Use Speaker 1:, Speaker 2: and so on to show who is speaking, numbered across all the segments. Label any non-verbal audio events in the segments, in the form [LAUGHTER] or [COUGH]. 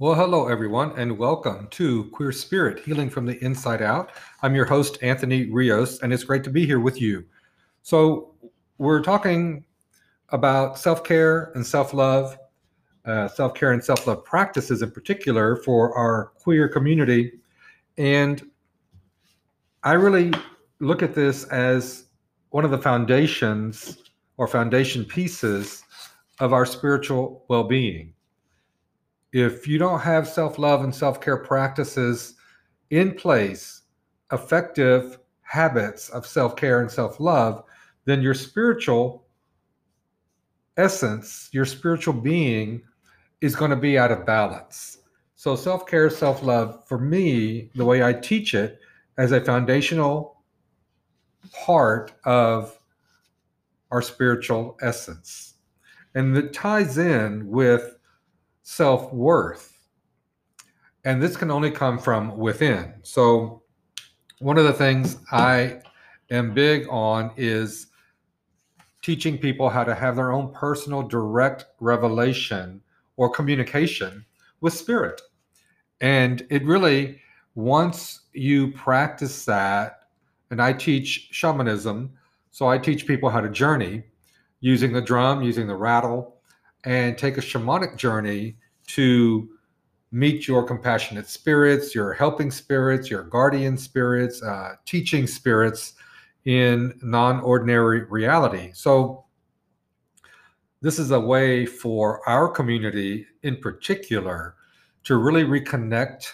Speaker 1: Well, hello, everyone, and welcome to Queer Spirit Healing from the Inside Out. I'm your host, Anthony Rios, and it's great to be here with you. So, we're talking about self care and self love, uh, self care and self love practices in particular for our queer community. And I really look at this as one of the foundations or foundation pieces of our spiritual well being if you don't have self love and self care practices in place, effective habits of self care and self love, then your spiritual essence, your spiritual being is going to be out of balance. So, self care, self love, for me, the way I teach it as a foundational part of our spiritual essence. And it ties in with self worth. And this can only come from within. So, one of the things I am big on is teaching people how to have their own personal direct revelation or communication with spirit. And it really, once you practice that, and I teach shamanism, so I teach people how to journey using the drum, using the rattle, and take a shamanic journey to meet your compassionate spirits, your helping spirits, your guardian spirits, uh, teaching spirits in non ordinary reality. So, this is a way for our community in particular to really reconnect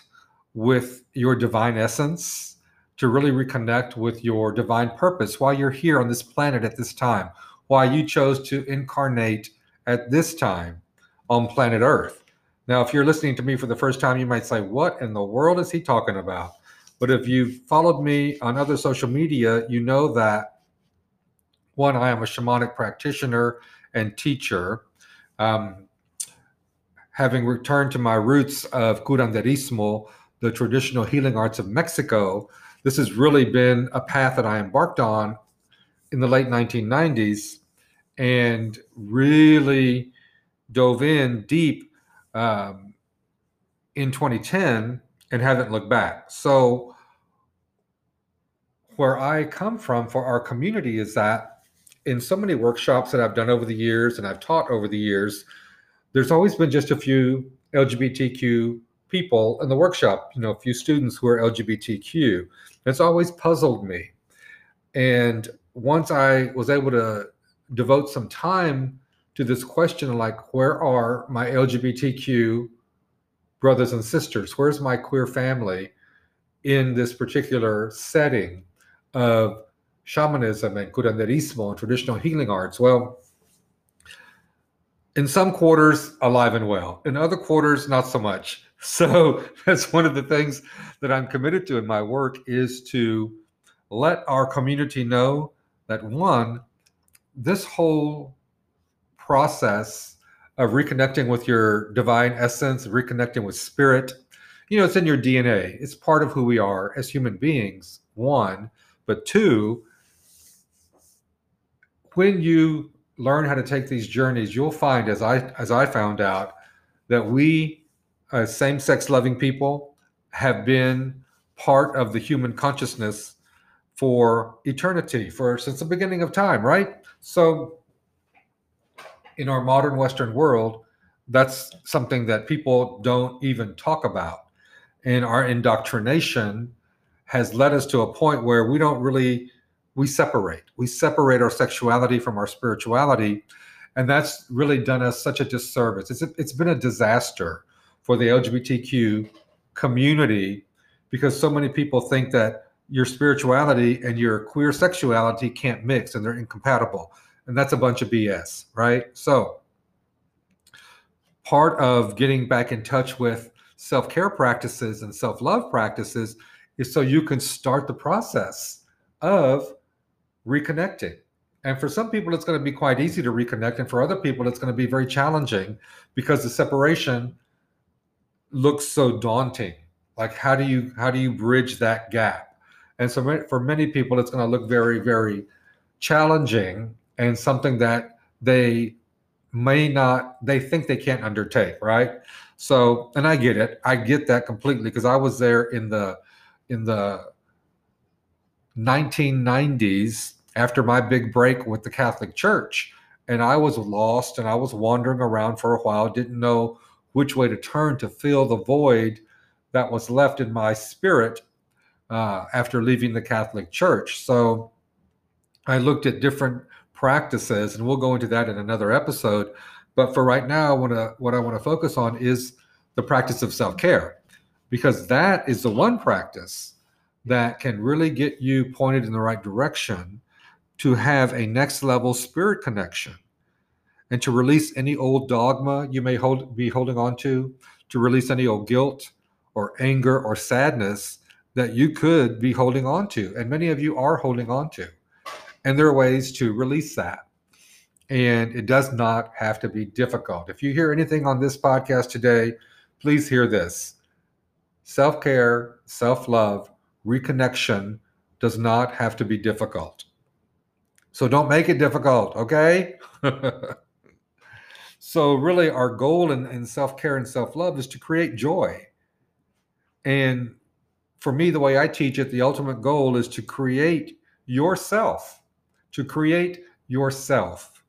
Speaker 1: with your divine essence, to really reconnect with your divine purpose why you're here on this planet at this time, why you chose to incarnate at this time on planet Earth. Now, if you're listening to me for the first time, you might say, What in the world is he talking about? But if you've followed me on other social media, you know that one, I am a shamanic practitioner and teacher. Um, having returned to my roots of curanderismo, the traditional healing arts of Mexico, this has really been a path that I embarked on in the late 1990s and really dove in deep um, in 2010 and haven't looked back. So, where I come from for our community is that in so many workshops that I've done over the years and I've taught over the years, there's always been just a few LGBTQ people in the workshop, you know, a few students who are LGBTQ. It's always puzzled me. And once I was able to devote some time to this question like where are my lgbtq brothers and sisters? Where's my queer family in this particular setting of shamanism and curanderismo and traditional healing arts? Well in some quarters alive and well. In other quarters not so much. [LAUGHS] So that's one of the things that i'm committed to in my work is to let our community know that one this whole process of reconnecting with your divine essence, reconnecting with spirit, you know, it's in your DNA. It's part of who we are as human beings, one. But two, when you learn how to take these journeys, you'll find, as I as I found out, that we, as same-sex loving people, have been part of the human consciousness for eternity, for since the beginning of time, right? So, in our modern Western world, that's something that people don't even talk about. And our indoctrination has led us to a point where we don't really we separate. We separate our sexuality from our spirituality, and that's really done us such a disservice. It's it's been a disaster for the LGBTQ community because so many people think that your spirituality and your queer sexuality can't mix and they're incompatible. And that's a bunch of BS, right? So, part of getting back in touch with self care practices and self love practices is so you can start the process of reconnecting. And for some people, it's going to be quite easy to reconnect. And for other people, it's going to be very challenging because the separation looks so daunting. Like, how do you how do you bridge that gap? And so for many people, it's going to look very, very challenging and something that they may not they think they can't undertake right? So and i get it. I get that completely because i was there in the in the 1990s after my big break with the catholic church. And i was lost and i was wandering around for a while didn't know which way to turn to fill the void that was left in my spirit uh, after leaving the catholic church so i looked at different practices, and we'll go into that in another episode. But for right now, I want to what I want to focus on is the practice of self care, because that is the one practice that can really get you pointed in the right direction to have a next level spirit connection and to release any old dogma you may hold be holding on to, to release any old guilt or anger or sadness that you could be holding on to. And many of you are holding on to. And there are ways to release that. And it does not have to be difficult. If you hear anything on this podcast today, please hear this self care, self love, reconnection does not have to be difficult. So don't make it difficult, okay? [LAUGHS] so, really, our goal in, in self care and self love is to create joy. And for me, the way I teach it, the ultimate goal is to create yourself to create yourself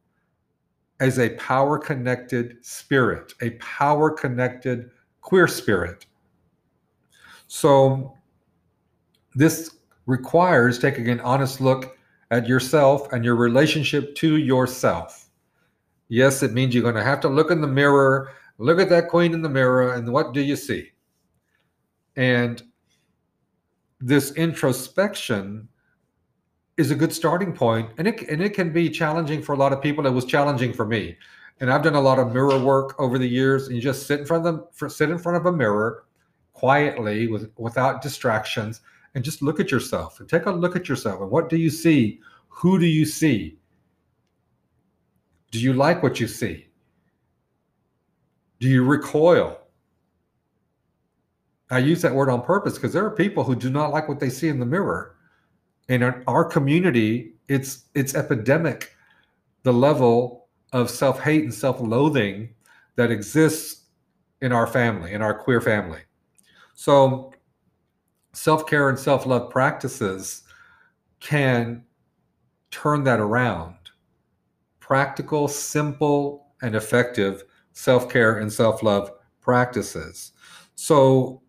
Speaker 1: as a power connected spirit, a power connected queer spirit. So, this requires taking an honest look at yourself and your relationship to yourself. Yes, it means you're going to have to look in the mirror, look at that queen in the mirror, and what do you see? And this introspection is a good starting point, and it and it can be challenging for a lot of people. It was challenging for me, and I've done a lot of mirror work over the years. And you just sit in front of them, sit in front of a mirror, quietly with without distractions, and just look at yourself and take a look at yourself. And what do you see? Who do you see? Do you like what you see? Do you recoil? I use that word on purpose because there are people who do not like what they see in the mirror. And in our community it's it's epidemic the level of self-hate and self-loathing that exists in our family in our queer family. So self-care and self-love practices can turn that around. Practical simple and effective self-care and self-love practices. So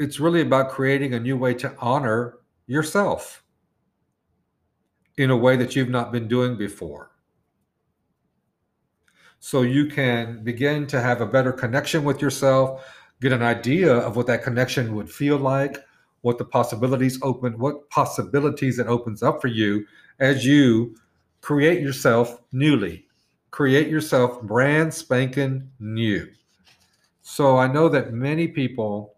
Speaker 1: it's really about creating a new way to honor yourself in a way that you've not been doing before. So you can begin to have a better connection with yourself, get an idea of what that connection would feel like, what the possibilities open, what possibilities it opens up for you as you create yourself newly, create yourself brand spanking new. So I know that many people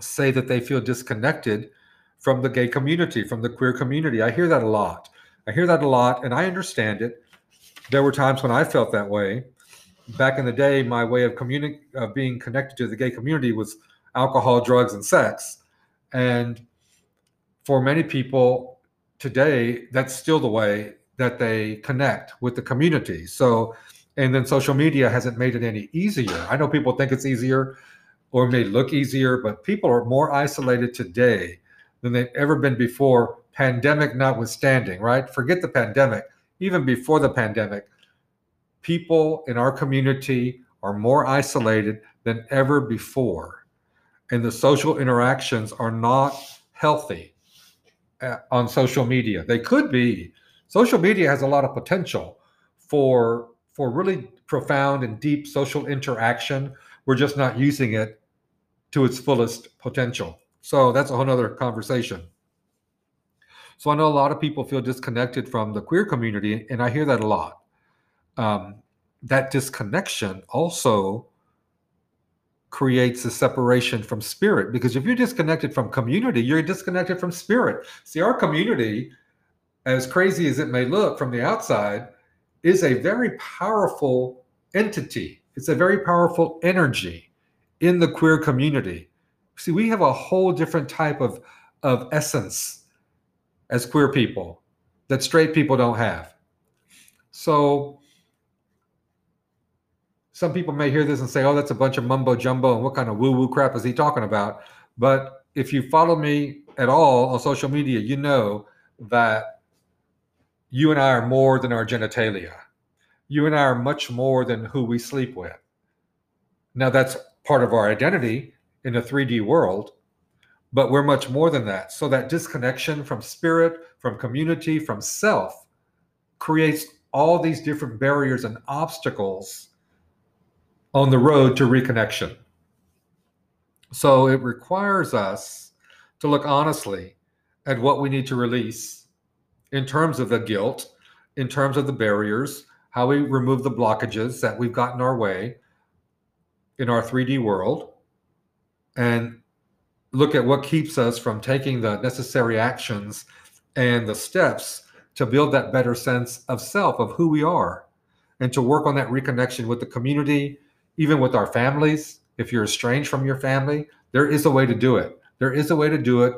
Speaker 1: say that they feel disconnected from the gay community, from the queer community. I hear that a lot. I hear that a lot, and I understand it. There were times when I felt that way. Back in the day, my way of communi- of being connected to the gay community was alcohol, drugs, and sex. And for many people today, that's still the way that they connect with the community. So, and then social media hasn't made it any easier. I know people think it's easier or may look easier, but people are more isolated today than they've ever been before, pandemic notwithstanding, right? Forget the pandemic. Even before the pandemic, people in our community are more isolated than ever before. And the social interactions are not healthy uh, on social media. They could be. Social media has a lot of potential for for really profound and deep social interaction. We're just not using it to its fullest potential. So that's a whole other conversation. So I know a lot of people feel disconnected from the queer community, and I hear that a lot. Um, that disconnection also creates a separation from spirit because if you're disconnected from community, you're disconnected from spirit. See, our community, as crazy as it may look from the outside, is a very powerful entity. It's a very powerful energy in the queer community. See, we have a whole different type of, of essence as queer people that straight people don't have. So some people may hear this and say, oh, that's a bunch of mumbo jumbo and what kind of woo woo crap is he talking about? But if you follow me at all on social media, you know that you and I are more than our genitalia. You and I are much more than who we sleep with. Now, that's part of our identity in a 3D world, but we're much more than that. So, that disconnection from spirit, from community, from self creates all these different barriers and obstacles on the road to reconnection. So, it requires us to look honestly at what we need to release in terms of the guilt, in terms of the barriers, how we remove the blockages that we've gotten our way in our 3D world, and look at what keeps us from taking the necessary actions and the steps to build that better sense of self, of who we are, and to work on that reconnection with the community, even with our families. If you're estranged from your family, there is a way to do it. There is a way to do it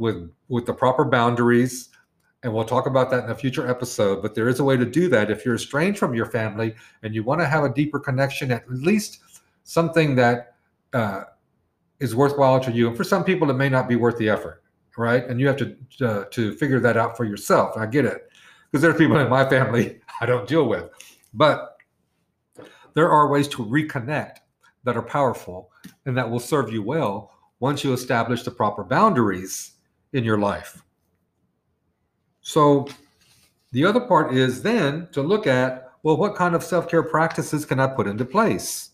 Speaker 1: with with the proper boundaries and we'll talk about that in a future episode but there is a way to do that if you're estranged from your family and you want to have a deeper connection at least something that uh, is worthwhile to you and for some people it may not be worth the effort right and you have to uh, to figure that out for yourself i get it because there are people [LAUGHS] in my family i don't deal with but there are ways to reconnect that are powerful and that will serve you well once you establish the proper boundaries in your life. So the other part is then to look at well, what kind of self care practices can I put into place?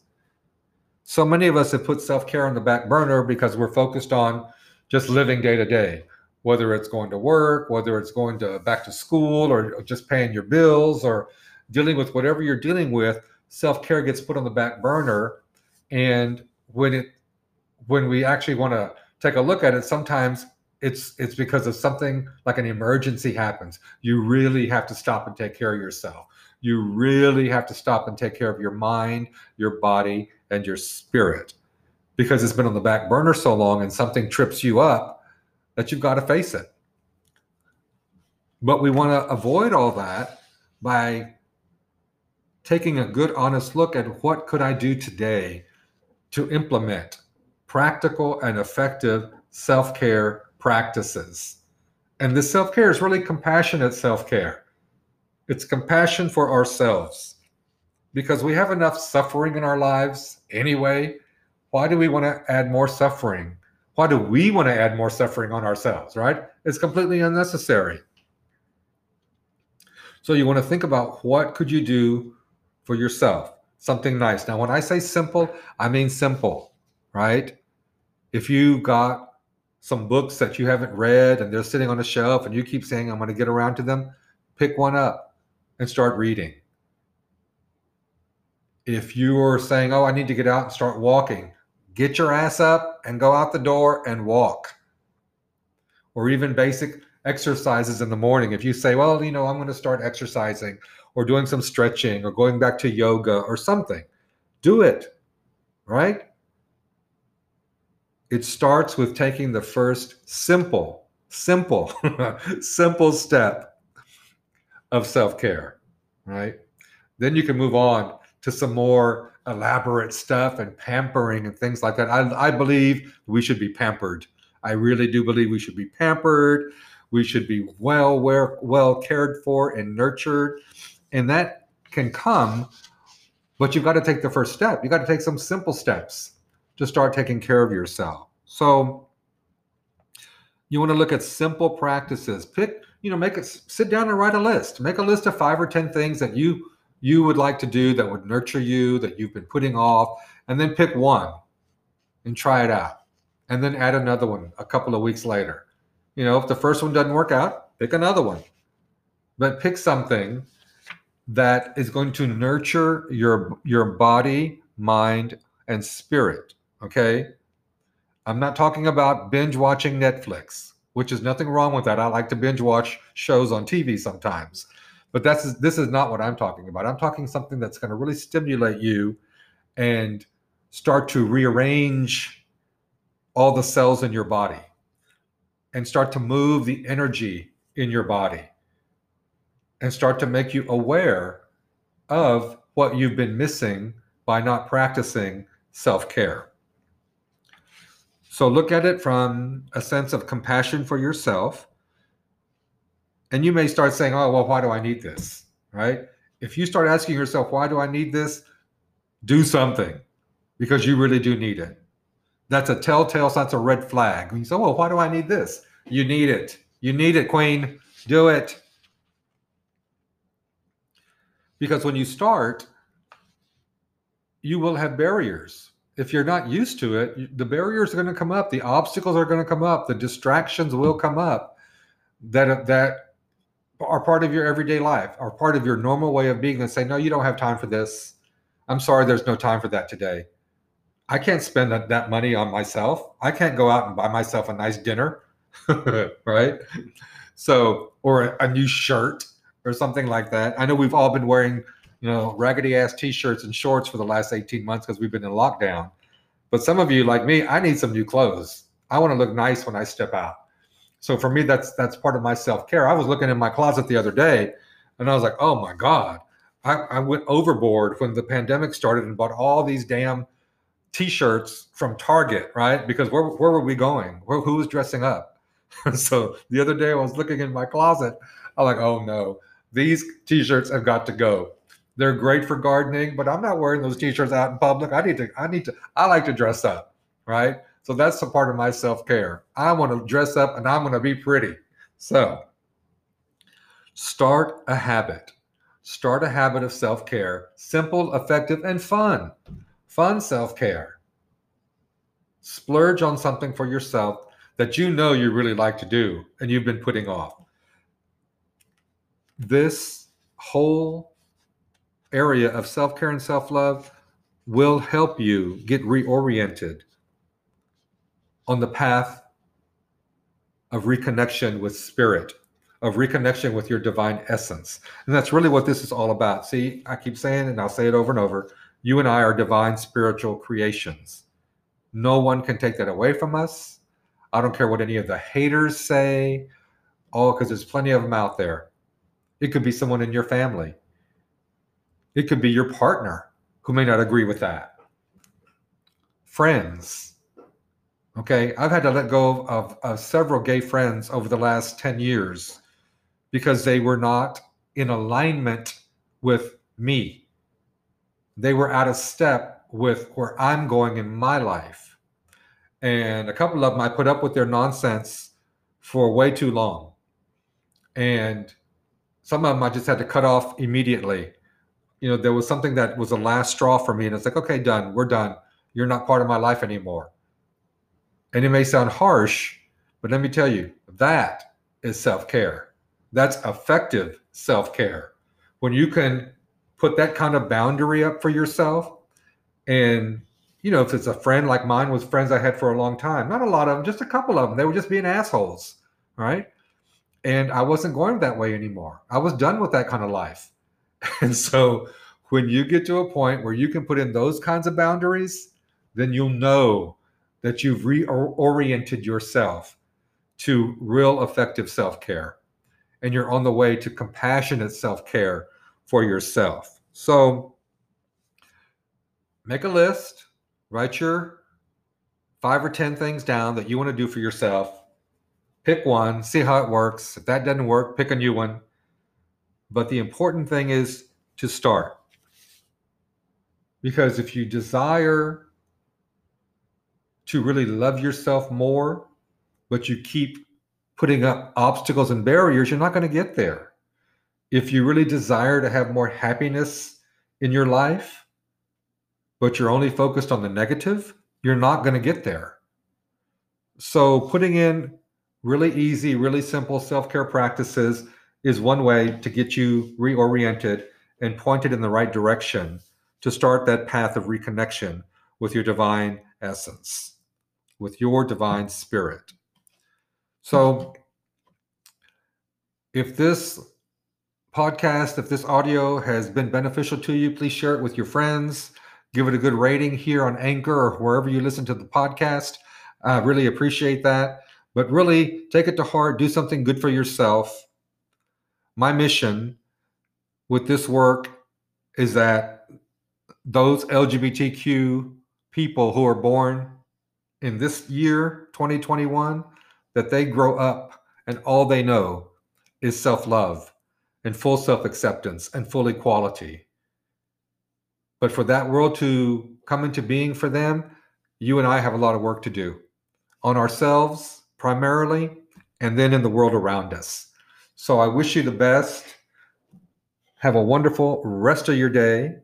Speaker 1: So many of us have put self care on the back burner because we're focused on just living day to day, whether it's going to work, whether it's going to back to school, or just paying your bills, or dealing with whatever you're dealing with. Self care gets put on the back burner, and when it when we actually want to take a look at it, sometimes it's it's because of something like an emergency happens you really have to stop and take care of yourself you really have to stop and take care of your mind your body and your spirit because it's been on the back burner so long and something trips you up that you've got to face it but we want to avoid all that by taking a good honest look at what could i do today to implement practical and effective self-care practices. And this self care is really compassionate self care. It's compassion for ourselves because we have enough suffering in our lives anyway. Why do we want to add more suffering? Why do we want to add more suffering on ourselves, right? It's completely unnecessary. So you want to think about what could you do for yourself? Something nice. Now when I say simple, I mean simple, right? If you got some books that you haven't read and they're sitting on a shelf and you keep saying, I'm going to get around to them, pick one up and start reading. If you're saying, Oh, I need to get out and start walking, get your ass up and go out the door and walk. Or even basic exercises in the morning. If you say, Well, you know, I'm going to start exercising or doing some stretching or going back to yoga or something, do it, right? it starts with taking the first simple, simple, [LAUGHS] simple step of self care, right? Then you can move on to some more elaborate stuff and pampering and things like that. I, I believe we should be pampered. I really do believe we should be pampered. We should be well, well, well cared for and nurtured. And that can come, but you've got to take the first step. You've got to take some simple steps to start taking care of yourself. So you want to look at simple practices. Pick, you know, make it sit down and write a list. Make a list of five or 10 things that you you would like to do that would nurture you that you've been putting off and then pick one and try it out. And then add another one a couple of weeks later. You know, if the first one doesn't work out, pick another one. But pick something that is going to nurture your your body, mind, and spirit. Okay. I'm not talking about binge watching Netflix, which is nothing wrong with that. I like to binge watch shows on TV sometimes. But that's this is not what I'm talking about. I'm talking something that's going to really stimulate you and start to rearrange all the cells in your body and start to move the energy in your body and start to make you aware of what you've been missing by not practicing self care. So look at it from a sense of compassion for yourself. And you may start saying, oh, well, why do I need this? Right? If you start asking yourself, why do I need this? Do something because you really do need it. That's a telltale, that's a red flag. When you say, well, why do I need this? You need it. You need it, Queen. Do it. Because when you start, you will have barriers if you're not used to it, the barriers are going to come up, the obstacles are going to come up, the distractions will come up that that are part of your everyday life, are part of your normal way of being and say, no, you don't have time for this. I'm sorry, there's no time for that today. I can't spend that, that money on myself. I can't go out and buy myself a nice dinner, [LAUGHS] right? So, or a, a new shirt or something like that. I know we've all been wearing you know, raggedy ass t-shirts and shorts for the last 18 months because we've been in lockdown. But some of you, like me, I need some new clothes. I want to look nice when I step out. So for me, that's that's part of my self-care. I was looking in my closet the other day and I was like, oh my God. I, I went overboard when the pandemic started and bought all these damn t-shirts from Target, right? Because where, where were we going? Where, who was dressing up? [LAUGHS] so the other day I was looking in my closet. I'm like, oh no, these t-shirts have got to go. They're great for gardening, but I'm not wearing those t-shirts out in public. I need to, I need to, I like to dress up, right? So that's a part of my self-care. I want to dress up and I'm going to be pretty. So start a habit. Start a habit of self-care, simple, effective, and fun. Fun self-care. Splurge on something for yourself that you know you really like to do and you've been putting off. This whole area of self care and self love will help you get reoriented on the path of reconnection with spirit, of reconnection with your divine essence. And that's really what this is all about. See, I keep saying, and I'll say it over and over you and I are divine spiritual creations. No one can take that away from us. I don't care what any of the haters say. Oh, because there's plenty of them out there. It could be someone in your family. It could be your partner who may not agree with that. Friends. Okay. I've had to let go of, of several gay friends over the last 10 years because they were not in alignment with me. They were out of step with where I'm going in my life. And a couple of them, I put up with their nonsense for way too long. And some of them I just had to cut off immediately you know, there was something that was a last straw for me. And it's like, okay, done. We're done. You're not part of my life anymore. And it may sound harsh, but let me tell you, that is self care. That's effective self care. When you can put that kind of boundary up for yourself, and you know, if it's a friend like mine was friends I had for a long time, not a lot of them, just a couple of them, they were just being assholes, right? And I wasn't going that way anymore. I was done with that kind of life. [LAUGHS] And so when you get to a point where you can put in those kinds of boundaries, then you'll know that you've reoriented yourself to real effective self care. And you're on the way to compassionate self care for yourself. So make a list, write your five or 10 things down that you want to do for yourself. Pick one, see how it works. If that doesn't work, pick a new one. But the important thing is to start. Because if you desire to really love yourself more, but you keep putting up obstacles and barriers, you're not going to get there. If you really desire to have more happiness in your life, but you're only focused on the negative, you're not going to get there. So, putting in really easy, really simple self care practices is one way to get you reoriented and pointed in the right direction to start that path of reconnection with your divine essence, with your divine spirit. So, if this podcast, if this audio has been beneficial to you, please share it with your friends. Give it a good rating here on Anchor or wherever you listen to the podcast. I really appreciate that. But really take it to heart, do something good for yourself my mission with this work is that those LGBTQ people who are born in this year, 2021, that they grow up and all they know is self love and full self acceptance and full equality. But for that world to come into being for them, you and I have a lot of work to do on ourselves primarily, and then in the world around us. So I wish you the best. Have a wonderful rest of your day.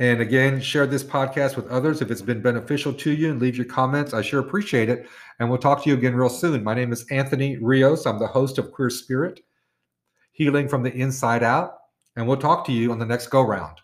Speaker 1: And again, share this podcast with others if it's been beneficial to you and leave your comments. I sure appreciate it. And we'll talk to you again real soon. My name is Anthony Rios. I'm the host of Queer Spirit, Healing from the Inside Out. And we'll talk to you on the next go round.